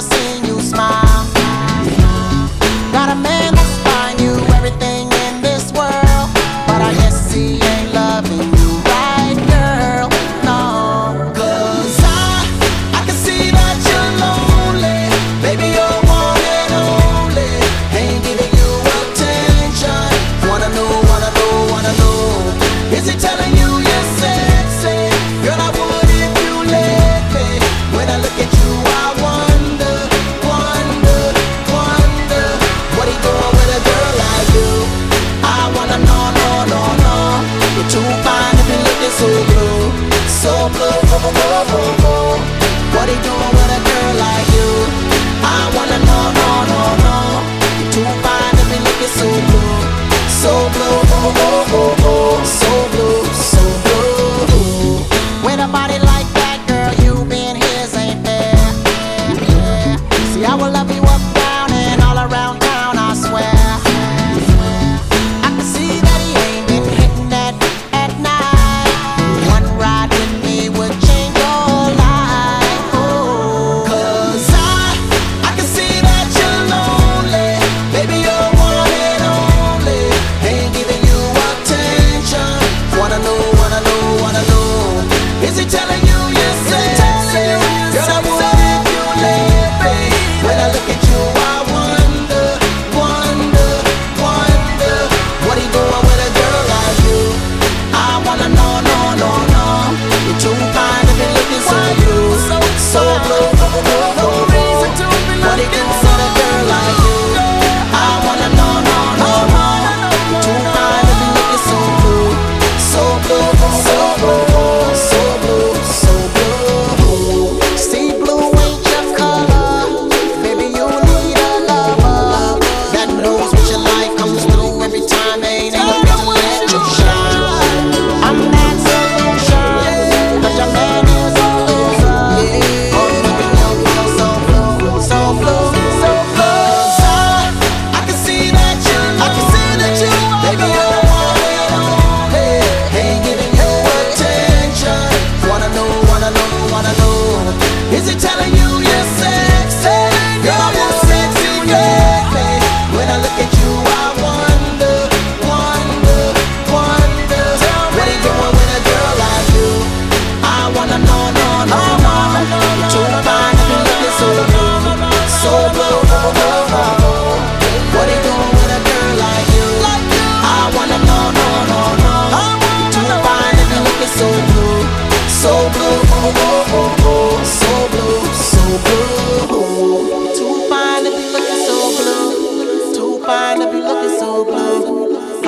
never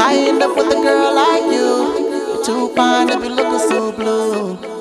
I end up with a girl like you. Too fine to be looking so blue.